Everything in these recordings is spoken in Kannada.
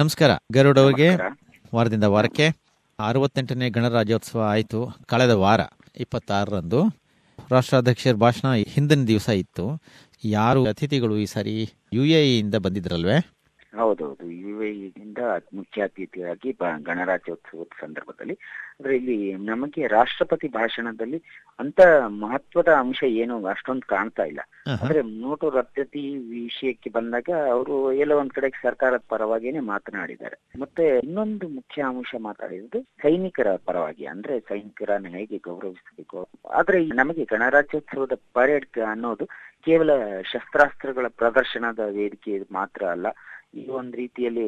ನಮಸ್ಕಾರ. ಗರುಡ್ ಅವರಿಗೆ ವಾರದಿಂದ ವಾರಕ್ಕೆ ಅರವತ್ತೆಂಟನೇ ಗಣರಾಜ್ಯೋತ್ಸವ ಆಯಿತು. ಕಳೆದ ವಾರ ಇಪ್ಪತ್ತಾರರಂದು ರಾಷ್ಟ್ರಾಧ್ಯಕ್ಷರ ಭಾಷಣ ಹಿಂದಿನ ದಿವಸ ಇತ್ತು. ಯಾರು ಅತಿಥಿಗಳು ಈ ಸಾರಿ ಯು ಎ ಇಂದ ಬಂದಿದ್ರಲ್ವೇ? ಹೌದೌದು ಯುಎಇನಿಂದ ಮುಖ್ಯ ಅತಿಥಿಯಾಗಿ ಗಣರಾಜ್ಯೋತ್ಸವದ ಸಂದರ್ಭದಲ್ಲಿ. ಅಂದ್ರೆ ಇಲ್ಲಿ ನಮಗೆ ರಾಷ್ಟ್ರಪತಿ ಭಾಷಣದಲ್ಲಿ ಅಂತ ಮಹತ್ವದ ಅಂಶ ಏನು ಅಷ್ಟೊಂದು ಕಾಣ್ತಾ ಇಲ್ಲ. ಅಂದ್ರೆ ನೋಟು ರದ್ದತಿ ವಿಷಯಕ್ಕೆ ಬಂದಾಗ ಅವರು ಎಲ್ಲೋ ಒಂದ್ ಕಡೆ ಸರ್ಕಾರದ ಪರವಾಗಿನೇ ಮಾತನಾಡಿದ್ದಾರೆ. ಮತ್ತೆ ಇನ್ನೊಂದು ಮುಖ್ಯ ಅಂಶ ಮಾತಾಡಿದ್ದು ಸೈನಿಕರ ಪರವಾಗಿ. ಅಂದ್ರೆ ಸೈನಿಕರನ್ನ ಹೇಗೆ ಗೌರವಿಸಬೇಕು? ಆದ್ರೆ ನಮಗೆ ಗಣರಾಜ್ಯೋತ್ಸವದ ಪರೇಡ್ ಅನ್ನೋದು ಕೇವಲ ಶಸ್ತ್ರಾಸ್ತ್ರಗಳ ಪ್ರದರ್ಶನದ ವೇದಿಕೆ ಮಾತ್ರ ಅಲ್ಲ ಈ ಒಂದ್ ರೀತಿಯಲ್ಲಿ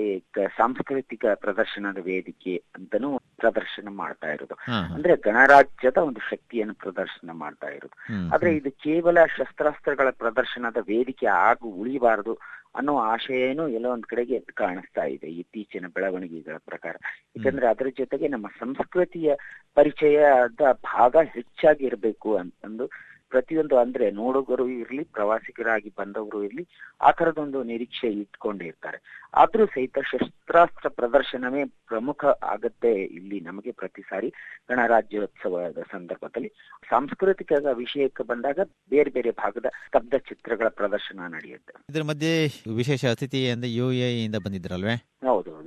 ಸಾಂಸ್ಕೃತಿಕ ಪ್ರದರ್ಶನದ ವೇದಿಕೆ ಅಂತಾನೂ ಪ್ರದರ್ಶನ ಮಾಡ್ತಾ ಇರೋದು. ಅಂದ್ರೆ ಗಣರಾಜ್ಯದ ಒಂದು ಶಕ್ತಿಯನ್ನು ಪ್ರದರ್ಶನ ಮಾಡ್ತಾ ಇರೋದು ಆದ್ರೆ. ಇದು ಕೇವಲ ಶಸ್ತ್ರಾಸ್ತ್ರಗಳ ಪ್ರದರ್ಶನದ ವೇದಿಕೆ ಆಗು ಉಳಿಬಾರದು ಅನ್ನೋ ಆಶಯನೂ ಎಲ್ಲೋ ಒಂದ್ ಕಡೆಗೆ ಕಾಣಿಸ್ತಾ ಇದೆ ಇತ್ತೀಚಿನ ಬೆಳವಣಿಗೆಗಳ ಪ್ರಕಾರ ಯಾಕಂದ್ರೆ ಅದರ ಜೊತೆಗೆ ನಮ್ಮ ಸಂಸ್ಕೃತಿಯ ಪರಿಚಯದ ಭಾಗ ಹೆಚ್ಚಾಗಿ ಇರಬೇಕು ಅಂತಂದು ಪ್ರತಿಯೊಂದು ಅಂದ್ರೆ ನೋಡುಗರು ಇರ್ಲಿ ಪ್ರವಾಸಿಗರಾಗಿ ಬಂದವರು ಇರ್ಲಿ ಆ ತರದೊಂದು ನಿರೀಕ್ಷೆ ಇಟ್ಕೊಂಡಿರ್ತಾರೆ. ಆದ್ರೂ ಸಹಿತ ಶಸ್ತ್ರಾಸ್ತ್ರ ಪ್ರದರ್ಶನವೇ ಪ್ರಮುಖ ಆಗತ್ತೆ ಇಲ್ಲಿ ನಮಗೆ ಪ್ರತಿ ಸಾರಿ ಗಣರಾಜ್ಯೋತ್ಸವದ ಸಂದರ್ಭದಲ್ಲಿ. ಸಾಂಸ್ಕೃತಿಕ ವಿಷಯಕ್ಕೆ ಬಂದಾಗ ಬೇರೆ ಬೇರೆ ಭಾಗದ ಸ್ತಬ್ಧ ಚಿತ್ರಗಳ ಪ್ರದರ್ಶನ ನಡೆಯುತ್ತೆ. ಇದರ ಮಧ್ಯೆ ವಿಶೇಷ ಅತಿಥಿ ಅಂದ್ರೆ ಯು ಎ ಇಂದ ಬಂದಿದ್ರಲ್ವೇ? ಹೌದು.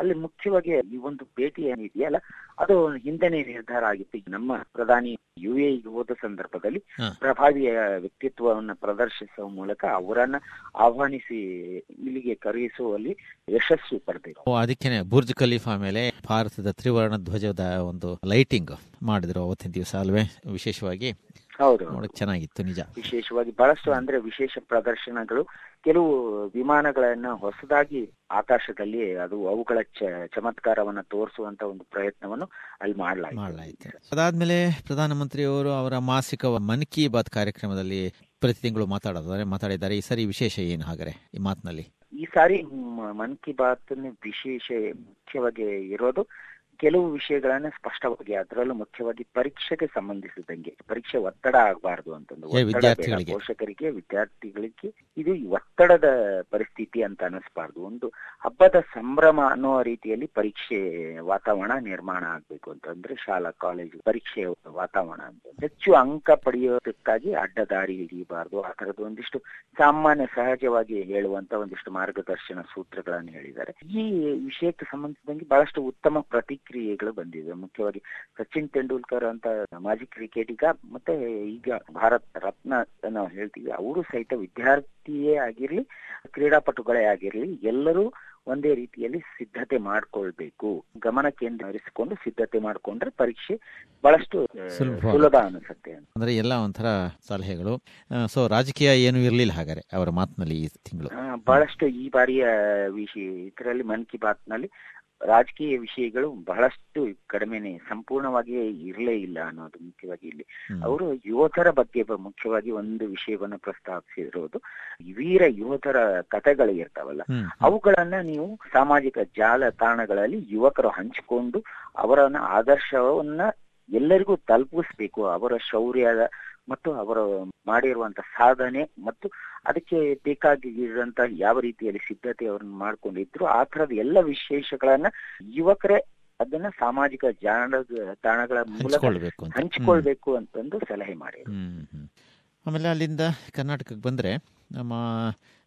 ಅಲ್ಲಿ ಮುಖ್ಯವಾಗಿ ಈ ಒಂದು ಭೇಟಿ ಏನಿದೆಯಲ್ಲ ಅದು ಹಿಂದೆನೇ ನಿರ್ಧಾರ ಆಗಿತ್ತು. ಈಗ ನಮ್ಮ ಪ್ರಧಾನಿ ಯುಎಇಗೆ ಹೋದ ಸಂದರ್ಭದಲ್ಲಿ. ಪ್ರಭಾವಿಯ ವ್ಯಕ್ತಿತ್ವವನ್ನು ಪ್ರದರ್ಶಿಸುವ ಮೂಲಕ ಅವರನ್ನ ಆಹ್ವಾನಿಸಿ ಇಲ್ಲಿಗೆ ಕರೆಯಿಸುವಲ್ಲಿ ಯಶಸ್ಸು ಪಡೆದಿರು ಅದಕ್ಕೆ ಅದಕ್ಕೇನೆ ಬುರ್ಜ್ ಖಲೀಫಾ ಮೇಲೆ ಭಾರತದ ತ್ರಿವರ್ಣ ಧ್ವಜದ ಒಂದು ಲೈಟಿಂಗ್ ಮಾಡಿದ್ರು ಅವತ್ತಿನ ದಿವಸ ಅಲ್ವೇ. ವಿಶೇಷವಾಗಿ ಹೌದು. ನೋಡಕ್ ಚೆನ್ನಾಗಿತ್ತು ನಿಜ. ವಿಶೇಷವಾಗಿ ಬಹಳಷ್ಟು ಅಂದ್ರೆ ವಿಶೇಷ ಪ್ರದರ್ಶನಗಳು. ಕೆಲವು ವಿಮಾನಗಳನ್ನ ಹೊಸದಾಗಿ ಆಕಾಶದಲ್ಲಿ ಅದು ಅವುಗಳ ಚಮತ್ಕಾರವನ್ನ ತೋರಿಸುವಂತ ಒಂದು ಪ್ರಯತ್ನವನ್ನು ಅಲ್ಲಿ ಮಾಡಲಾಯಿತು. ಮಾಡಲಾಯಿತು. ಅದಾದ್ಮೇಲೆ ಪ್ರಧಾನಮಂತ್ರಿಯವರು ಅವರ ಮಾಸಿಕ ಮನ್ ಕಿ ಬಾತ್ ಕಾರ್ಯಕ್ರಮದಲ್ಲಿ ಪ್ರತಿ ತಿಂಗಳು ಮಾತಾಡೋದಾದ್ರೆ ಮಾತಾಡಿದ್ದಾರೆ. ಈ ಸರಿ ವಿಶೇಷ ಏನು ಹಾಗಾದ್ರೆ ಈ ಮಾತಿನಲ್ಲಿ? ಈ ಸಾರಿ ಮನ್ ಕಿ ಬಾತ್ ವಿಶೇಷ ಮುಖ್ಯವಾಗಿ ಇರೋದು ಕೆಲವು ವಿಷಯಗಳನ್ನ ಸ್ಪಷ್ಟವಾಗಿ ಅದರಲ್ಲೂ ಮುಖ್ಯವಾಗಿ ಪರೀಕ್ಷೆಗೆ ಸಂಬಂಧಿಸಿದಂಗೆ ಪರೀಕ್ಷೆ ಒತ್ತಡ ಆಗಬಾರದು ಅಂತಂದು. ಪೋಷಕರಿಗೆ ವಿದ್ಯಾರ್ಥಿಗಳಿಗೆ ಇದು ಒತ್ತಡದ ಪರಿಸ್ಥಿತಿ ಅಂತ ಅನಿಸ್ಬಾರ್ದು ಒಂದು ಹಬ್ಬದ ಸಂಭ್ರಮ ಅನ್ನೋ ರೀತಿಯಲ್ಲಿ ಪರೀಕ್ಷೆ ವಾತಾವರಣ ನಿರ್ಮಾಣ ಆಗ್ಬೇಕು ಅಂತಂದ್ರೆ ಶಾಲಾ ಕಾಲೇಜು ಪರೀಕ್ಷೆ ವಾತಾವರಣ ಅಂತ. ಹೆಚ್ಚು ಅಂಕ ಪಡೆಯೋದಕ್ಕಾಗಿ ಅಡ್ಡದಾರಿ ಹಿಡಿಯಬಾರದು. ಆ ತರದ ಒಂದಿಷ್ಟು ಸಾಮಾನ್ಯ ಸಹಜವಾಗಿ ಹೇಳುವಂತ ಒಂದಿಷ್ಟು ಮಾರ್ಗದರ್ಶನ ಸೂತ್ರಗಳನ್ನು ಹೇಳಿದ್ದಾರೆ. ಈ ವಿಷಯಕ್ಕೆ ಸಂಬಂಧಿಸಿದಂಗೆ ಬಹಳಷ್ಟು ಉತ್ತಮ ಪ್ರತಿಕ್ರಿಯೆಗಳು ಬಂದಿದೆ. ಮುಖ್ಯವಾಗಿ ಸಚಿನ್ ತೆಂಡೂಲ್ಕರ್ ಅಂತ ಮಾಜಿ ಕ್ರಿಕೆಟಿಗ ಮತ್ತೆ ಈಗ ಭಾರತ್ ರತ್ನ ನಾವು ಹೇಳ್ತೀವಿ ಅವರು ಸಹಿತ ವಿದ್ಯಾರ್ಥಿಯೇ ಆಗಿರ್ಲಿ ಕ್ರೀಡಾಪಟುಗಳೇ ಆಗಿರ್ಲಿ ಎಲ್ಲರೂ ಒಂದೇ ರೀತಿಯಲ್ಲಿ ಸಿದ್ಧತೆ ಮಾಡ್ಕೊಳ್ಬೇಕು. ಗಮನ ಕೇಂದ್ರಿಸಿಕೊಂಡು ಸಿದ್ಧತೆ ಮಾಡಿಕೊಂಡ್ರೆ ಪರೀಕ್ಷೆ ಬಹಳಷ್ಟು ಸುಲಭ. ಅನಿಸುತ್ತೆ ಅಂದ್ರೆ ಎಲ್ಲ ಒಂಥರ ಸಲಹೆಗಳು. ಸೊ ರಾಜಕೀಯ ಏನು ಇರಲಿಲ್ಲ ಹಾಗಾದ್ರೆ ಅವರ ಮಾತಿನಲ್ಲಿ ಈ ತಿಂಗಳು? ಬಹಳಷ್ಟು ಈ ಬಾರಿಯ ವಿಷಯ ಇದರಲ್ಲಿ ಮನ್ ಕಿ ಬಾತ್ನಲ್ಲಿ ರಾಜಕೀಯ ವಿಷಯಗಳು ಬಹಳಷ್ಟು ಕಡಿಮೆನೆ ಸಂಪೂರ್ಣವಾಗಿ ಇರಲೇ ಇಲ್ಲ ಅನ್ನೋದು ಮುಖ್ಯವಾಗಿ ಇಲ್ಲಿ. ಅವರು ಯೋಧರ ಬಗ್ಗೆ ಮುಖ್ಯವಾಗಿ ಒಂದು ವಿಷಯವನ್ನು ಪ್ರಸ್ತಾಪಿಸಿರೋದು ವೀರ ಯೋಧರ ಕಥೆಗಳು ಇರ್ತಾವಲ್ಲ. ಅವುಗಳನ್ನ ನೀವು ಸಾಮಾಜಿಕ ಜಾಲತಾಣಗಳಲ್ಲಿ ಯುವಕರು ಹಂಚಿಕೊಂಡು ಅವರನ್ನ ಆದರ್ಶವನ್ನ ಎಲ್ಲರಿಗೂ ತಲುಪಿಸ್ಬೇಕು ಅವರ ಶೌರ್ಯದ ಮತ್ತು ಅವರು ಮಾಡಿರುವಂತ ಸಾಧನೆ ಮತ್ತು ಅದಕ್ಕೆ ಬೇಕಾಗಿರುವಂತ ಯಾವ ರೀತಿಯಲ್ಲಿ ಸಿದ್ಧತೆ ಅವ್ರನ್ನ ಮಾಡ್ಕೊಂಡಿದ್ರು ಆ ತರದ ಎಲ್ಲ ವಿಶೇಷಗಳನ್ನ ಯುವಕರೇ ಅದನ್ನ ಸಾಮಾಜಿಕ ಜಾಣ ತಾಣಗಳ ಮೂಲಕ ಹಂಚ್ಕೊಳ್ಬೇಕು ಅಂತಂದು ಸಲಹೆ ಮಾಡಿದ್ರು. ಆಮೇಲೆ ಅಲ್ಲಿಂದ ಕರ್ನಾಟಕಕ್ಕೆ ಬಂದ್ರೆ ನಮ್ಮ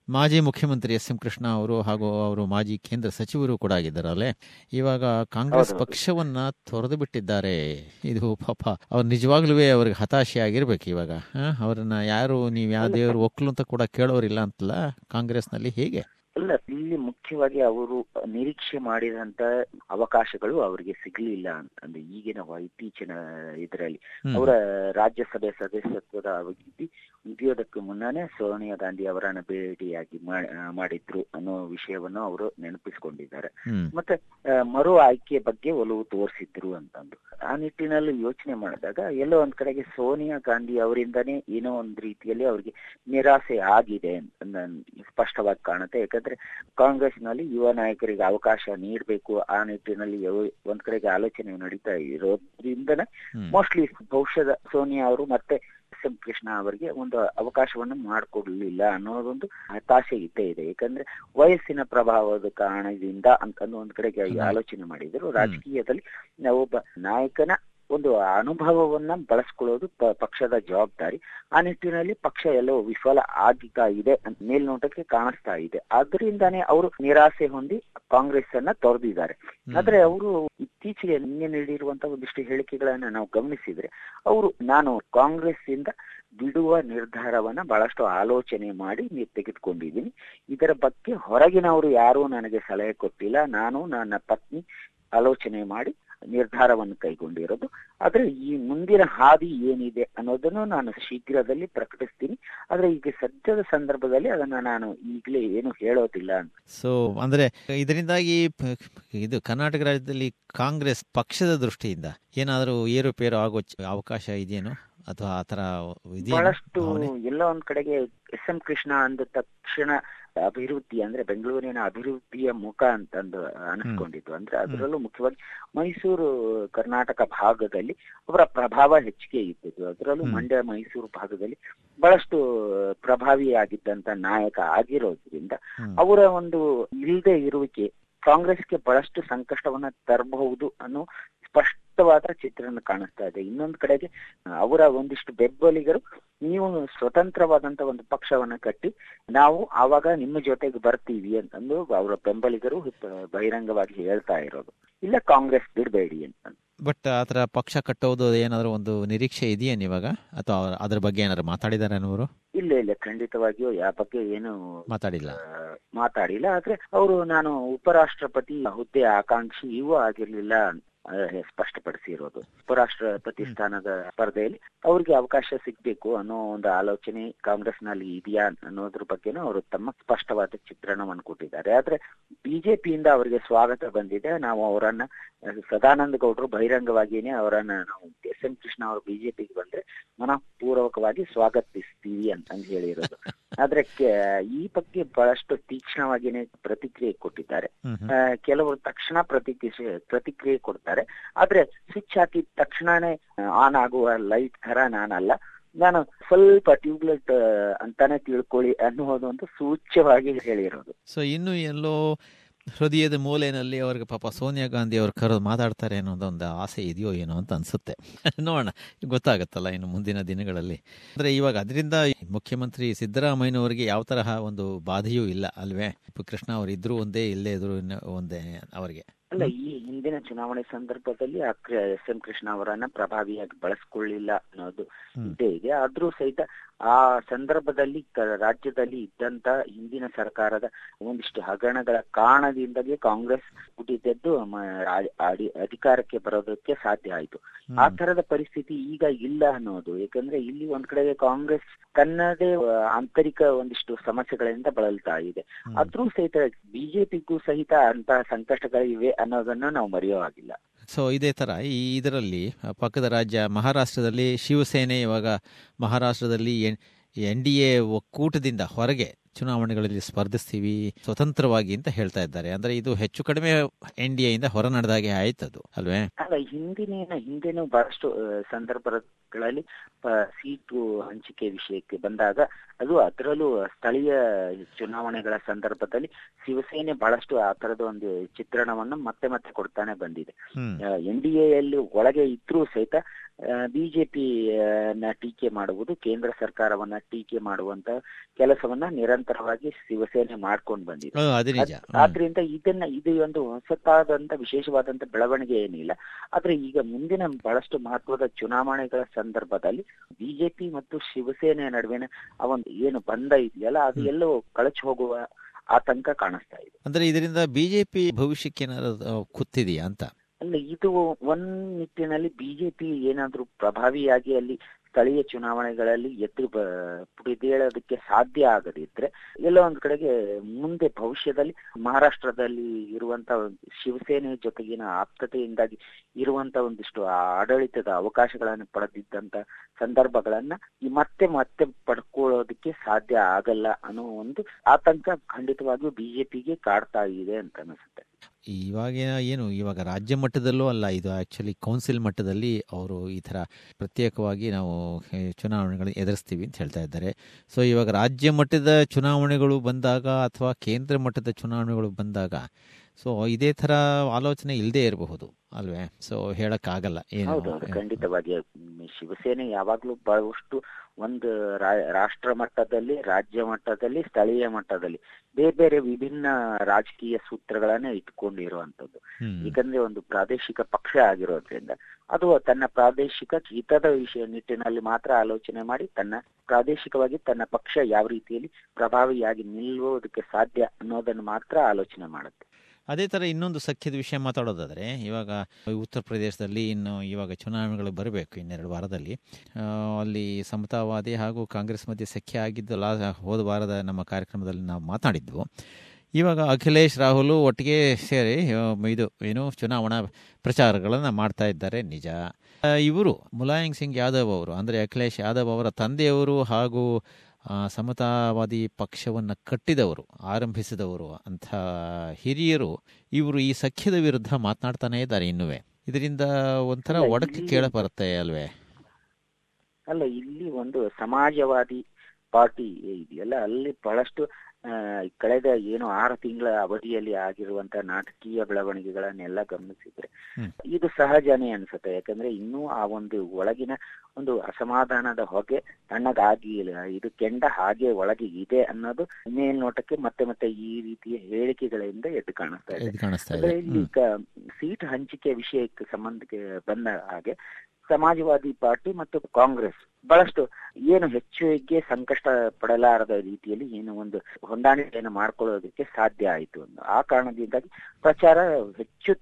ಮಾಜಿ ಮುಖ್ಯಮಂತ್ರಿ ಎಸ್ ಎಂ ಕೃಷ್ಣ ಅವರು ಹಾಗೂ ಅವರು ಮಾಜಿ ಕೇಂದ್ರ ಸಚಿವರು ಕೂಡ ಆಗಿದ್ದಾರಲ್ಲೇ ಇವಾಗ ಕಾಂಗ್ರೆಸ್. ಪಕ್ಷವನ್ನ ತೊರೆದು ಬಿಟ್ಟಿದ್ದಾರೆ ಇದು ಪಾಪ ಅವ್ರು ನಿಜವಾಗ್ಲೂ ಅವ್ರಿಗೆ ಹತಾಶೆ ಆಗಿರ್ಬೇಕು ಇವಾಗ ಹ? ಅವ್ರನ್ನ ಯಾರು ನೀವು ಯಾವ ದೇವರು ಒಕ್ಕಲು ಅಂತ ಕೂಡ ಕೇಳೋರಿಲ್ಲ ಅಂತಲ್ಲ ಕಾಂಗ್ರೆಸ್ನಲ್ಲಿ ಹೇಗೆ ಅಲ್ಲ ಇಲ್ಲಿ ಮುಖ್ಯವಾಗಿ ಅವರು ನಿರೀಕ್ಷೆ ಮಾಡಿದಂತ ಅವಕಾಶಗಳು ಅವರಿಗೆ ಸಿಗ್ಲಿಲ್ಲ ಅಂತಂದು ಈಗಿನ ವ- ಇತ್ತೀಚಿನ ಇದರಲ್ಲಿ. ಅವರ ರಾಜ್ಯಸಭೆ ಸದಸ್ಯತ್ವದ ಅವಧಿ ಮುಗಿಯೋದಕ್ಕೆ ಮುನ್ನನೇ ಸೋನಿಯಾ ಗಾಂಧಿ ಅವರನ್ನ ಭೇಟಿಯಾಗಿ ಮಾಡಿದ್ರು ಅನ್ನೋ ವಿಷಯವನ್ನು ಅವರು ನೆನಪಿಸಿಕೊಂಡಿದ್ದಾರೆ. ಮತ್ತೆ ಮರು ಆಯ್ಕೆ ಬಗ್ಗೆ ಒಲವು ತೋರಿಸಿದ್ರು ಅಂತಂದು. ಆ ನಿಟ್ಟಿನಲ್ಲಿ ಯೋಚನೆ ಮಾಡಿದಾಗ ಎಲ್ಲೋ ಒಂದ್ ಕಡೆಗೆ ಸೋನಿಯಾ ಗಾಂಧಿ ಅವರಿಂದನೇ ಏನೋ ಒಂದ್ ರೀತಿಯಲ್ಲಿ ಅವರಿಗೆ ನಿರಾಸೆ ಆಗಿದೆ ಅಂತ ಸ್ಪಷ್ಟವಾಗಿ ಕಾಣುತ್ತೆ. ಯಾಕಂದ್ರೆ ಕಾಂಗ್ರೆಸ್ನಲ್ಲಿ ಯುವ ನಾಯಕರಿಗೆ ಅವಕಾಶ ನೀಡಬೇಕು ಆ ನಿಟ್ಟಿನಲ್ಲಿ ಒಂದ್ ಕಡೆಗೆ ಆಲೋಚನೆ ನಡೀತಾ ಇರೋದ್ರಿಂದನೇ. ಮೋಸ್ಟ್ಲಿ ಬಹುಶಃ ಸೋನಿಯಾ ಅವರು ಮತ್ತೆ ಎಸ್ ಎಂ ಕೃಷ್ಣ ಅವರಿಗೆ ಒಂದು ಅವಕಾಶವನ್ನು ಮಾಡಿಕೊಡ್ಲಿಲ್ಲ ಅನ್ನೋದೊಂದು ಹತಾಶೆ ಇದ್ದೇ ಇದೆ. ಯಾಕಂದ್ರೆ ವಯಸ್ಸಿನ ಪ್ರಭಾವದ ಕಾರಣದಿಂದ ಅಂತಂದು ಒಂದ್ ಕಡೆಗೆ ಆಲೋಚನೆ ಮಾಡಿದ್ರು. ರಾಜಕೀಯದಲ್ಲಿ ಒಬ್ಬ ನಾಯಕನ ಒಂದು ಅನುಭವವನ್ನ ಬಳಸ್ಕೊಳ್ಳೋದು ಪಕ್ಷದ ಜವಾಬ್ದಾರಿ. ಆ ನಿಟ್ಟಿನಲ್ಲಿ ಪಕ್ಷ ಎಲ್ಲೋ ವಿಫಲ ಆಗ್ತಾ ಇದೆ ಮೇಲ್ನೋಟಕ್ಕೆ ಕಾಣಿಸ್ತಾ ಇದೆ. ಅದರಿಂದಾನೇ ಅವರು ನಿರಾಸೆ ಹೊಂದಿ ಕಾಂಗ್ರೆಸ್ ಅನ್ನ ತೊರೆದಿದ್ದಾರೆ ಆದ್ರೆ ಅವರು ಇತ್ತೀಚೆಗೆ ನಿನ್ನೆ ನೀಡಿರುವಂತಹ ಒಂದಿಷ್ಟು ಹೇಳಿಕೆಗಳನ್ನ ನಾವು ಗಮನಿಸಿದ್ರೆ ಅವರು ನಾನು ಕಾಂಗ್ರೆಸ್ ಇಂದ ಬಿಡುವ ನಿರ್ಧಾರವನ್ನ ಬಹಳಷ್ಟು ಆಲೋಚನೆ ಮಾಡಿ ತೆಗೆದುಕೊಂಡಿದ್ದೀನಿ. ಇದರ ಬಗ್ಗೆ ಹೊರಗಿನವರು ಯಾರೂ ನನಗೆ ಸಲಹೆ ಕೊಟ್ಟಿಲ್ಲ. ನಾನು ನನ್ನ ಪತ್ನಿ ಆಲೋಚನೆ ಮಾಡಿ ನಿರ್ಧಾರವನ್ನು ಕೈಗೊಂಡಿರೋದು. ಆದ್ರೆ ಈ ಮುಂದಿನ ಹಾದಿ ಏನಿದೆ ಅನ್ನೋದನ್ನು ನಾನು ಶೀಘ್ರದಲ್ಲಿ ಪ್ರಕಟಿಸ್ತೀನಿ. ಆದ್ರೆ ಈಗ ಸದ್ಯದ ಸಂದರ್ಭದಲ್ಲಿ ಅದನ್ನ ನಾನು ಈಗಲೇ ಏನು ಹೇಳೋದಿಲ್ಲ ಸೊ ಅಂದ್ರೆ ಇದರಿಂದಾಗಿ ಇದು ಕರ್ನಾಟಕ ರಾಜ್ಯದಲ್ಲಿ ಕಾಂಗ್ರೆಸ್ ಪಕ್ಷದ ದೃಷ್ಟಿಯಿಂದ ಏನಾದರೂ ಏರುಪೇರು ಆಗೋ ಅವಕಾಶ ಇದೆಯೇನೋ ಅಥವಾ ಆತರ ಬಹಳಷ್ಟು ಎಲ್ಲ ಒಂದ್ ಕಡೆಗೆ ಎಸ್ ಎಂ ಕೃಷ್ಣ ಅಂದ ತಕ್ಷಣ ಅಭಿವೃದ್ಧಿ ಅಂದ್ರೆ ಬೆಂಗಳೂರಿನ ಅಭಿವೃದ್ಧಿಯ ಮುಖ ಅಂತಂದು ಅನಿಸ್ಕೊಂಡಿದ್ದು ಅಂದ್ರೆ ಅದರಲ್ಲೂ ಮುಖ್ಯವಾಗಿ ಮೈಸೂರು ಕರ್ನಾಟಕ ಭಾಗದಲ್ಲಿ ಅವರ ಪ್ರಭಾವ ಹೆಚ್ಚಿಗೆ ಇದ್ದದ್ದು. ಅದರಲ್ಲೂ ಮಂಡ್ಯ ಮೈಸೂರು ಭಾಗದಲ್ಲಿ ಬಹಳಷ್ಟು ಪ್ರಭಾವಿಯಾಗಿದ್ದಂತ ನಾಯಕ ಆಗಿರೋದ್ರಿಂದ ಅವರ ಒಂದು ಇಲ್ಲದೆ ಇರುವಿಕೆ ಕಾಂಗ್ರೆಸ್ಗೆ ಬಹಳಷ್ಟು ಸಂಕಷ್ಟವನ್ನ ತರಬಹುದು ಅನ್ನೋ ಸ್ಪಷ್ಟವಾದ ಚಿತ್ರಣ ಕಾಣಿಸ್ತಾ ಇದೆ. ಇನ್ನೊಂದು ಕಡೆಗೆ ಅವರ ಒಂದಿಷ್ಟು ಬೆಂಬಲಿಗರು ನೀವು ಸ್ವತಂತ್ರವಾದಂತ ಒಂದು ಪಕ್ಷವನ್ನ ಕಟ್ಟಿ ನಾವು ಆವಾಗ ನಿಮ್ಮ ಜೊತೆಗೆ ಬರ್ತೀವಿ ಅಂತಂದು ಅವರ ಬೆಂಬಲಿಗರು ಬಹಿರಂಗವಾಗಿ ಹೇಳ್ತಾ ಇರೋದು. ಇಲ್ಲ ಕಾಂಗ್ರೆಸ್ ಬಿಡಬೇಡಿ ಅಂತ ಬಟ್ ಆತರ ಪಕ್ಷ ಕಟ್ಟೋದು ಏನಾದ್ರು ಒಂದು ನಿರೀಕ್ಷೆ ಇದೆಯಾ ಇವಾಗ ಅಥವಾ ಅದ್ರ ಬಗ್ಗೆ ಏನಾದ್ರು ಮಾತಾಡಿದಾರೆ ಅನ್ನೋರು ಇಲ್ಲ ಇಲ್ಲ ಖಂಡಿತವಾಗಿಯೂ ಯಾವ ಬಗ್ಗೆ ಏನು ಮಾತಾಡಿಲ್ಲ. ಮಾತಾಡಿಲ್ಲ. ಆದ್ರೆ ಅವರು ನಾನು ಉಪರಾಷ್ಟ್ರಪತಿ ಹುದ್ದೆ ಆಕಾಂಕ್ಷಿ ಇವು ಆಗಿರ್ಲಿಲ್ಲ ಸ್ಪಷ್ಟಪಡಿಸಿರೋದು. ಉಪರಾಷ್ಟ್ರ ಪ್ರತಿಷ್ಠಾನದ ಸ್ಪರ್ಧೆಯಲ್ಲಿ ಅವ್ರಿಗೆ ಅವಕಾಶ ಸಿಗ್ಬೇಕು ಅನ್ನೋ ಒಂದು ಆಲೋಚನೆ ಕಾಂಗ್ರೆಸ್ನಲ್ಲಿ ಇದೆಯಾ ಅನ್ನೋದ್ರ ಬಗ್ಗೆನೂ ಅವರು ತಮ್ಮ ಸ್ಪಷ್ಟವಾದ ಚಿತ್ರಣವನ್ನು ಕೊಟ್ಟಿದ್ದಾರೆ. ಆದ್ರೆ ಬಿಜೆಪಿಯಿಂದ ಅವರಿಗೆ ಸ್ವಾಗತ ಬಂದಿದೆ. ನಾವು ಅವರನ್ನ, ಸದಾನಂದ ಗೌಡರು ಬಹಿರಂಗವಾಗಿಯೇ ಅವರನ್ನ ನಾವು ಎಸ್ ಎಂ ಕೃಷ್ಣ ಅವರು ಬಿಜೆಪಿಗೆ ಬಂದ್ರೆ ಮನಃಪೂರ್ವಕವಾಗಿ ಸ್ವಾಗತಿಸ್ತೀವಿ ಅಂತ ಹೇಳಿರೋದು. ಆದ್ರೆ ಈ ಬಗ್ಗೆ ಬಹಳಷ್ಟು ತೀಕ್ಷ್ಣವಾಗಿನೇ ಪ್ರತಿಕ್ರಿಯೆ ಕೊಟ್ಟಿದ್ದಾರೆ. ಕೆಲವರು ತಕ್ಷಣ ಪ್ರತಿಕ್ರಿಯೆ ಪ್ರತಿಕ್ರಿಯೆ ಕೊಡ್ತಾರೆ. ಆದ್ರೆ ಸ್ವಿಚ್ ಹಾಕಿದ ತಕ್ಷಣನೇ ಆನ್ ಆಗುವ ಲೈಟ್ ತರ ನಾನಲ್ಲ. ನಾನು ಸ್ವಲ್ಪ ಟ್ಯೂಬ್ಲೈಟ್ ಅಂತಾನೆ ತಿಳ್ಕೊಳ್ಳಿ ಅನ್ನೋದು ಒಂದು ಸೂಚ್ಯವಾಗಿ ಹೇಳಿರೋದು. ಸೊ ಇನ್ನು ಎಲ್ಲೋ ಹೃದಯದ ಮೂಲೆಯಲ್ಲಿ ಅವ್ರಿಗೆ ಪಾಪ ಸೋನಿಯಾ ಗಾಂಧಿ ಅವ್ರು ಕರೆದು ಮಾತಾಡ್ತಾರೆ ಅನ್ನೋದು ಒಂದು ಆಸೆ ಇದೆಯೋ ಏನೋ ಅಂತ ಅನ್ಸುತ್ತೆ. ನೋಡೋಣ, ಗೊತ್ತಾಗುತ್ತಲ್ಲ ಇನ್ನು ಮುಂದಿನ ದಿನಗಳಲ್ಲಿ. ಅಂದ್ರೆ ಇವಾಗ ಅದರಿಂದ ಮುಖ್ಯಮಂತ್ರಿ ಸಿದ್ದರಾಮಯ್ಯನವರಿಗೆ ಯಾವ ತರಹ ಒಂದು ಬಾಧೆಯೂ ಇಲ್ಲ ಅಲ್ವೇ? ಕೃಷ್ಣ ಅವರು ಇದ್ರು ಒಂದೇ ಇಲ್ಲೇ ಇದ್ರು ಒಂದೇ ಅವರಿಗೆ. ಅಲ್ಲ ಈ ಹಿಂದಿನ ಚುನಾವಣೆ ಸಂದರ್ಭದಲ್ಲಿ ಎಸ್ ಎಂ ಕೃಷ್ಣ ಅವರನ್ನ ಪ್ರಭಾವಿಯಾಗಿ ಬಳಸ್ಕೊಳ್ಳಿಲ್ಲ ಅನ್ನೋದು ಇದ್ದೇ ಇದೆ. ಆದ್ರೂ ಸಹಿತ ಆ ಸಂದರ್ಭದಲ್ಲಿ ರಾಜ್ಯದಲ್ಲಿ ಇದ್ದಂತ ಹಿಂದಿನ ಸರ್ಕಾರದ ಒಂದಿಷ್ಟು ಹಗರಣಗಳ ಕಾರಣದಿಂದಲೇ ಕಾಂಗ್ರೆಸ್ ಹುಟ್ಟಿದ್ದದ್ದು ಅಧಿಕಾರಕ್ಕೆ ಬರೋದಕ್ಕೆ ಸಾಧ್ಯ ಆಯ್ತು. ಆ ತರದ ಪರಿಸ್ಥಿತಿ ಈಗ ಇಲ್ಲ ಅನ್ನೋದು. ಯಾಕಂದ್ರೆ ಇಲ್ಲಿ ಒಂದ್ ಕಡೆಗೆ ಕಾಂಗ್ರೆಸ್ ತನ್ನದೇ ಆಂತರಿಕ ಒಂದಿಷ್ಟು ಸಮಸ್ಯೆಗಳಿಂದ ಬಳಲ್ತಾ ಇದೆ. ಆದ್ರೂ ಸಹಿತ ಬಿಜೆಪಿಗೂ ಸಹಿತ ಅಂತಹ ಸಂಕಷ್ಟಗಳಿವೆ ಅನ್ನೋದನ್ನ ನಾವು ಮರೆಯೋ ಆಗಿಲ್ಲ ಸೊ ಇದೇ ತರ ಈ ಇದರಲ್ಲಿ ಪಕ್ಕದ ರಾಜ್ಯ ಮಹಾರಾಷ್ಟ್ರದಲ್ಲಿ ಶಿವಸೇನೆ, ಇವಾಗ ಮಹಾರಾಷ್ಟ್ರದಲ್ಲಿ ಎನ್ ಡಿ ಎ ಒಕ್ಕೂಟದಿಂದ ಹೊರಗೆ ಚುನಾವಣೆಗಳಲ್ಲಿ ಸ್ಪರ್ಧಿಸ್ತೀವಿ ಸ್ವತಂತ್ರವಾಗಿ ಅಂತ ಹೇಳ್ತಾ ಇದ್ದಾರೆ. ಅಂದ್ರೆ ಇದು ಹೆಚ್ಚು ಕಡಿಮೆ ಎನ್ ಡಿ ಎಯಿಂದ ಹೊರ ನಡೆದಾಗೆ ಆಯ್ತದು ಅಲ್ವೇ? ಅಲ್ಲ ಹಿಂದಿನ ಹಿಂದೆನೂ ಬಹಳಷ್ಟು ಸಂದರ್ಭಗಳಲ್ಲಿ ಸೀಟು ಹಂಚಿಕೆ ವಿಷಯಕ್ಕೆ ಬಂದಾಗ ಅದು ಅದರಲ್ಲೂ ಸ್ಥಳೀಯ ಚುನಾವಣೆಗಳ ಸಂದರ್ಭದಲ್ಲಿ ಶಿವಸೇನೆ ಬಹಳಷ್ಟು ಆ ತರದ ಒಂದು ಚಿತ್ರಣವನ್ನು ಮತ್ತೆ ಮತ್ತೆ ಕೊಡ್ತಾನೆ ಬಂದಿದೆ. ಎನ್ ಡಿ ಎಲ್ಲಿ ಒಳಗೆ ಇದ್ರೂ ಸಹಿತ ಬಿಜೆಪಿ ನ ಟೀಕೆ ಮಾಡುವುದು ಕೇಂದ್ರ ಸರ್ಕಾರವನ್ನ ಟೀಕೆ ಮಾಡುವಂತ ಕೆಲಸವನ್ನ ನಿರಂತರವಾಗಿ ಶಿವಸೇನೆ ಮಾಡ್ಕೊಂಡು ಬಂದಿದೆ. ಆದ್ರಿಂದ ಇದನ್ನ ಇದು ಒಂದು ಹೊಸತಾದಂತ ವಿಶೇಷವಾದಂತ ಬೆಳವಣಿಗೆ ಏನಿಲ್ಲ. ಆದ್ರೆ ಈಗ ಮುಂದಿನ ಬಹಳಷ್ಟು ಮಹತ್ವದ ಚುನಾವಣೆಗಳ ಸಂದರ್ಭದಲ್ಲಿ ಬಿಜೆಪಿ ಮತ್ತು ಶಿವಸೇನೆ ನಡುವಿನ ಆ ಒಂದು ಏನು ಬಂಧ ಇದೆಯಲ್ಲ ಅದು ಎಲ್ಲೋ ಕಳಚಿ ಹೋಗುವ ಆತಂಕ ಕಾಣಿಸ್ತಾ ಇದೆ. ಅಂದ್ರೆ ಇದರಿಂದ ಬಿಜೆಪಿ ಭವಿಷ್ಯಕ್ಕೆ ಏನಾದ್ರು ಕುತ್ತಿದೆಯಾ ಅಂತ? ಅಲ್ಲ, ಇದು ಒಂದ್ ನಿಟ್ಟಿನಲ್ಲಿ ಬಿಜೆಪಿ ಏನಾದ್ರೂ ಪ್ರಭಾವಿಯಾಗಿ ಅಲ್ಲಿ ಸ್ಥಳೀಯ ಚುನಾವಣೆಗಳಲ್ಲಿ ಎದ್ದು ಪುಡಿದೇಳೋದಕ್ಕೆ ಸಾಧ್ಯ ಆಗದಿದ್ರೆ, ಎಲ್ಲ ಒಂದ್ ಕಡೆಗೆ ಮುಂದೆ ಭವಿಷ್ಯದಲ್ಲಿ ಮಹಾರಾಷ್ಟ್ರದಲ್ಲಿ ಇರುವಂತ ಶಿವಸೇನೆ ಜೊತೆಗಿನ ಆಪ್ತತೆಯಿಂದಾಗಿ ಇರುವಂತ ಒಂದಿಷ್ಟು ಆಡಳಿತದ ಅವಕಾಶಗಳನ್ನು ಪಡೆದಿದ್ದಂತ ಸಂದರ್ಭಗಳನ್ನ ಮತ್ತೆ ಮತ್ತೆ ಪಡ್ಕೊಳ್ಳೋದಕ್ಕೆ ಸಾಧ್ಯ ಆಗಲ್ಲ ಅನ್ನೋ ಒಂದು ಆತಂಕ ಖಂಡಿತವಾಗಿಯೂ ಬಿಜೆಪಿಗೆ ಕಾಡ್ತಾ ಇದೆ ಅಂತ ಅನಿಸುತ್ತೆ. ಇವಾಗಿನ ಏನು, ಇವಾಗ ರಾಜ್ಯ ಮಟ್ಟದಲ್ಲೂ ಅಲ್ಲ, ಇದು ಆ್ಯಕ್ಚುಲಿ ಕೌನ್ಸಿಲ್ ಮಟ್ಟದಲ್ಲಿ ಅವರು ಈ ಥರ ಪ್ರತ್ಯೇಕವಾಗಿ ನಾವು ಚುನಾವಣೆಗಳನ್ನ ಎದುರಿಸ್ತೀವಿ ಅಂತ ಹೇಳ್ತಾ ಇದ್ದಾರೆ. ಸೊ ಇವಾಗ ರಾಜ್ಯ ಮಟ್ಟದ ಚುನಾವಣೆಗಳು ಬಂದಾಗ ಅಥವಾ ಕೇಂದ್ರ ಮಟ್ಟದ ಚುನಾವಣೆಗಳು ಬಂದಾಗ ಸೊ ಇದೇ ತರ ಆಲೋಚನೆ ಇಲ್ಲದೆ ಇರಬಹುದು ಅಲ್ವೇ? ಸೊ ಹೇಳಕ್ಕಾಗಲ್ಲ ಏನು ಹೌದೌದು ಖಂಡಿತವಾಗಿ. ಶಿವಸೇನೆ ಯಾವಾಗ್ಲೂ ಬಹಳಷ್ಟು ಒಂದು ರಾಷ್ಟ್ರ ಮಟ್ಟದಲ್ಲಿ ರಾಜ್ಯ ಮಟ್ಟದಲ್ಲಿ ಸ್ಥಳೀಯ ಮಟ್ಟದಲ್ಲಿ ಬೇರೆ ಬೇರೆ ವಿಭಿನ್ನ ರಾಜಕೀಯ ಸೂತ್ರಗಳನ್ನ ಇಟ್ಕೊಂಡಿರುವಂತದ್ದು. ಯಾಕಂದ್ರೆ ಒಂದು ಪ್ರಾದೇಶಿಕ ಪಕ್ಷ ಆಗಿರೋದ್ರಿಂದ ಅದು ತನ್ನ ಪ್ರಾದೇಶಿಕ ಹಿತದ ವಿಷಯ ನಿಟ್ಟಿನಲ್ಲಿ ಮಾತ್ರ ಆಲೋಚನೆ ಮಾಡಿ ತನ್ನ ಪ್ರಾದೇಶಿಕವಾಗಿ ತನ್ನ ಪಕ್ಷ ಯಾವ ರೀತಿಯಲ್ಲಿ ಪ್ರಭಾವಿಯಾಗಿ ನಿಲ್ಲುವುದಕ್ಕೆ ಸಾಧ್ಯ ಅನ್ನೋದನ್ನು ಮಾತ್ರ ಆಲೋಚನೆ ಮಾಡುತ್ತೆ. ಅದೇ ಥರ ಇನ್ನೊಂದು ಸಖ್ಯದ ವಿಷಯ ಮಾತಾಡೋದಾದರೆ, ಇವಾಗ ಉತ್ತರ ಪ್ರದೇಶದಲ್ಲಿ ಇನ್ನು ಇವಾಗ ಚುನಾವಣೆಗಳು ಬರಬೇಕು ಇನ್ನೆರಡು ವಾರದಲ್ಲಿ. ಅಲ್ಲಿ ಸಮತಾವಾದಿ ಹಾಗೂ ಕಾಂಗ್ರೆಸ್ ಮಧ್ಯೆ ಸಖ್ಯ ಆಗಿದ್ದು ಲಾ ಹೋದ ವಾರದ ನಮ್ಮ ಕಾರ್ಯಕ್ರಮದಲ್ಲಿ ನಾವು ಮಾತಾಡಿದ್ವು ಇವಾಗ ಅಖಿಲೇಶ್, ರಾಹುಲ್ ಒಟ್ಟಿಗೆ ಸೇರಿ ಇದು ಏನು ಚುನಾವಣಾ ಪ್ರಚಾರಗಳನ್ನು ಮಾಡ್ತಾ ಇದ್ದಾರೆ ನಿಜ. ಇವರು ಮುಲಾಯಂ ಸಿಂಗ್ ಯಾದವ್ ಅವರು, ಅಂದರೆ ಅಖಿಲೇಶ್ ಯಾದವ್ ಅವರ ತಂದೆಯವರು ಹಾಗೂ ಸಮತಾವಾದಿ ಪಕ್ಷವನ್ನು ಕಟ್ಟಿದವರು ಆರಂಭಿಸಿದವರು ಅಂಥ ಹಿರಿಯರು ಇವರು ಈ ಸಖ್ಯದ ವಿರುದ್ಧ ಮಾತನಾಡ್ತಾನೆ ಇದ್ದಾರೆ ಇನ್ನುವೇ. ಇದರಿಂದ ಒಂಥರ ಒಡಕ್ಕೆ ಕೇಳ ಬರುತ್ತೆ ಅಲ್ವೇ? ಅಲ್ಲ ಇಲ್ಲಿ ಒಂದು ಸಮಾಜವಾದಿ ಪಾರ್ಟಿ ಇದೆಯಲ್ಲ ಅಲ್ಲಿ ಬಹಳಷ್ಟು ಕಳೆದ ಏನು ಆರು ತಿಂಗಳ ಅವಧಿಯಲ್ಲಿ ಆಗಿರುವಂತಹ ನಾಟಕೀಯ ಬೆಳವಣಿಗೆಗಳನ್ನೆಲ್ಲ ಗಮನಿಸಿದ್ರೆ ಇದು ಸಹಜನೇ ಅನ್ಸುತ್ತೆ. ಯಾಕಂದ್ರೆ ಇನ್ನೂ ಆ ಒಂದು ಒಳಗಿನ ಒಂದು ಅಸಮಾಧಾನದ ಹೊಗೆ ತಣ್ಣಗಾಗಿಲ್ಲ. ಇದು ಕೆಂಡ ಹಾಗೆ ಒಳಗೆ ಇದೆ ಅನ್ನೋದು ಮೇಲ್ನೋಟಕ್ಕೆ ಮತ್ತೆ ಮತ್ತೆ ಈ ರೀತಿಯ ಹೇಳಿಕೆಗಳಿಂದ ಎದ್ದು ಕಾಣಿಸ್ತಾ ಇದೆ. ಇಲ್ಲಿ ಸೀಟ್ ಹಂಚಿಕೆ ವಿಷಯಕ್ಕೆ ಸಂಬಂಧಕ್ಕೆ ಬಂದ ಹಾಗೆ ಸಮಾಜವಾದಿ ಪಾರ್ಟಿ ಮತ್ತು ಕಾಂಗ್ರೆಸ್. ಬಹಳಷ್ಟು ಏನು ಹೆಚ್ಚಿಗೆ ಸಂಕಷ್ಟ ಪಡಲಾರದ ರೀತಿಯಲ್ಲಿ ಏನು ಒಂದು ಹೊಂದಾಣಿಕೆಯನ್ನು ಮಾಡ್ಕೊಳ್ಳೋದಕ್ಕೆ ಸಾಧ್ಯ ಆಯಿತು ಅಂತ. ಆ ಕಾರಣದಿಂದಾಗಿ ಪ್ರಚಾರ ಹೆಚ್ಚು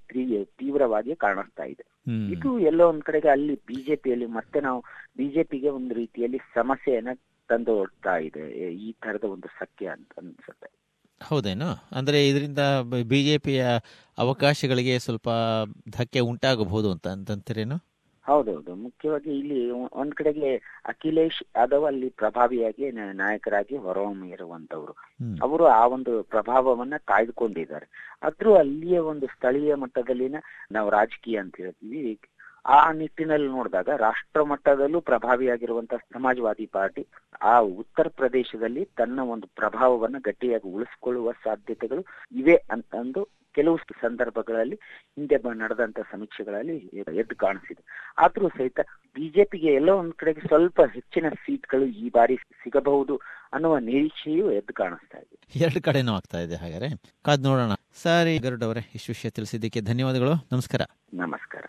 ತೀವ್ರವಾಗಿ ಕಾಣಿಸ್ತಾ ಇದೆ. ಇದು ಎಲ್ಲೋ ಒಂದ್ ಕಡೆಗೆ ಅಲ್ಲಿ ಬಿಜೆಪಿಯಲ್ಲಿ ಮತ್ತೆ ನಾವು ಬಿಜೆಪಿಗೆ ಒಂದು ರೀತಿಯಲ್ಲಿ ಸಮಸ್ಯೆಯನ್ನ ತಂದು ಒಡ್ತಾ ಇದೆ. ಈ ತರದ ಒಂದು ಸಖ್ಯ ಅಂತ ಅನ್ಸುತ್ತೆ. ಹೌದೇನು? ಅಂದ್ರೆ ಇದರಿಂದ ಬಿಜೆಪಿಯ ಅವಕಾಶಗಳಿಗೆ ಸ್ವಲ್ಪ ಧಕ್ಕೆ ಉಂಟಾಗಬಹುದು ಅಂತ ಅಂತಂತೀರೇನು? ಹೌದೌದು ಮುಖ್ಯವಾಗಿ ಇಲ್ಲಿ ಒಂದ್ ಕಡೆಗೆ ಅಖಿಲೇಶ್ ಯಾದವ್ ಅಲ್ಲಿ ಪ್ರಭಾವಿಯಾಗಿ ನಾಯಕರಾಗಿ ಹೊರಹೊಮ್ಮಿರುವಂತವ್ರು ಹ್ಮ್. ಅವರು ಆ ಒಂದು ಪ್ರಭಾವವನ್ನ ಕಾಯ್ದುಕೊಂಡಿದ್ದಾರೆ ಆದ್ರೂ ಅಲ್ಲಿಯ ಒಂದು ಸ್ಥಳೀಯ ಮಟ್ಟದಲ್ಲಿನ ನಾವು ರಾಜಕೀಯ ಅಂತ ಹೇಳ್ತೀವಿ ಆ ನಿಟ್ಟಿನಲ್ಲಿ ನೋಡಿದಾಗ ರಾಷ್ಟ್ರ ಮಟ್ಟದಲ್ಲೂ ಪ್ರಭಾವಿಯಾಗಿರುವಂತಹ ಸಮಾಜವಾದಿ ಪಾರ್ಟಿ ಆ ಉತ್ತರ ಪ್ರದೇಶದಲ್ಲಿ ತನ್ನ ಒಂದು ಪ್ರಭಾವವನ್ನ ಗಟ್ಟಿಯಾಗಿ ಉಳಿಸಿಕೊಳ್ಳುವ ಸಾಧ್ಯತೆಗಳು ಇವೆ ಅಂತಂದು ಕೆಲವು ಸಂದರ್ಭಗಳಲ್ಲಿ ಹಿಂದೆ ನಡೆದಂತ ಸಮೀಕ್ಷೆಗಳಲ್ಲಿ ಎದ್ದು ಕಾಣಿಸಿದೆ. ಆದ್ರೂ ಸಹಿತ ಬಿಜೆಪಿಗೆ ಎಲ್ಲೋ ಒಂದ್ ಕಡೆಗೆ ಸ್ವಲ್ಪ ಹೆಚ್ಚಿನ ಸೀಟ್ಗಳು ಈ ಬಾರಿ ಸಿಗಬಹುದು ಅನ್ನುವ ನಿರೀಕ್ಷೆಯೂ ಎದ್ದು ಕಾಣಿಸ್ತಾ ಇದೆ. ಎರಡು ಕಡೆನೂ ಆಗ್ತಾ ಇದೆ ಹಾಗಾದ್ರೆ. ಕಾದ್ ನೋಡೋಣ. ಸರಿ ಗರುಡ್ ಅವರೇ ಇಷ್ಟು ವಿಷಯ ತಿಳಿಸಿದ್ದಕ್ಕೆ ಧನ್ಯವಾದಗಳು. ನಮಸ್ಕಾರ. ನಮಸ್ಕಾರ.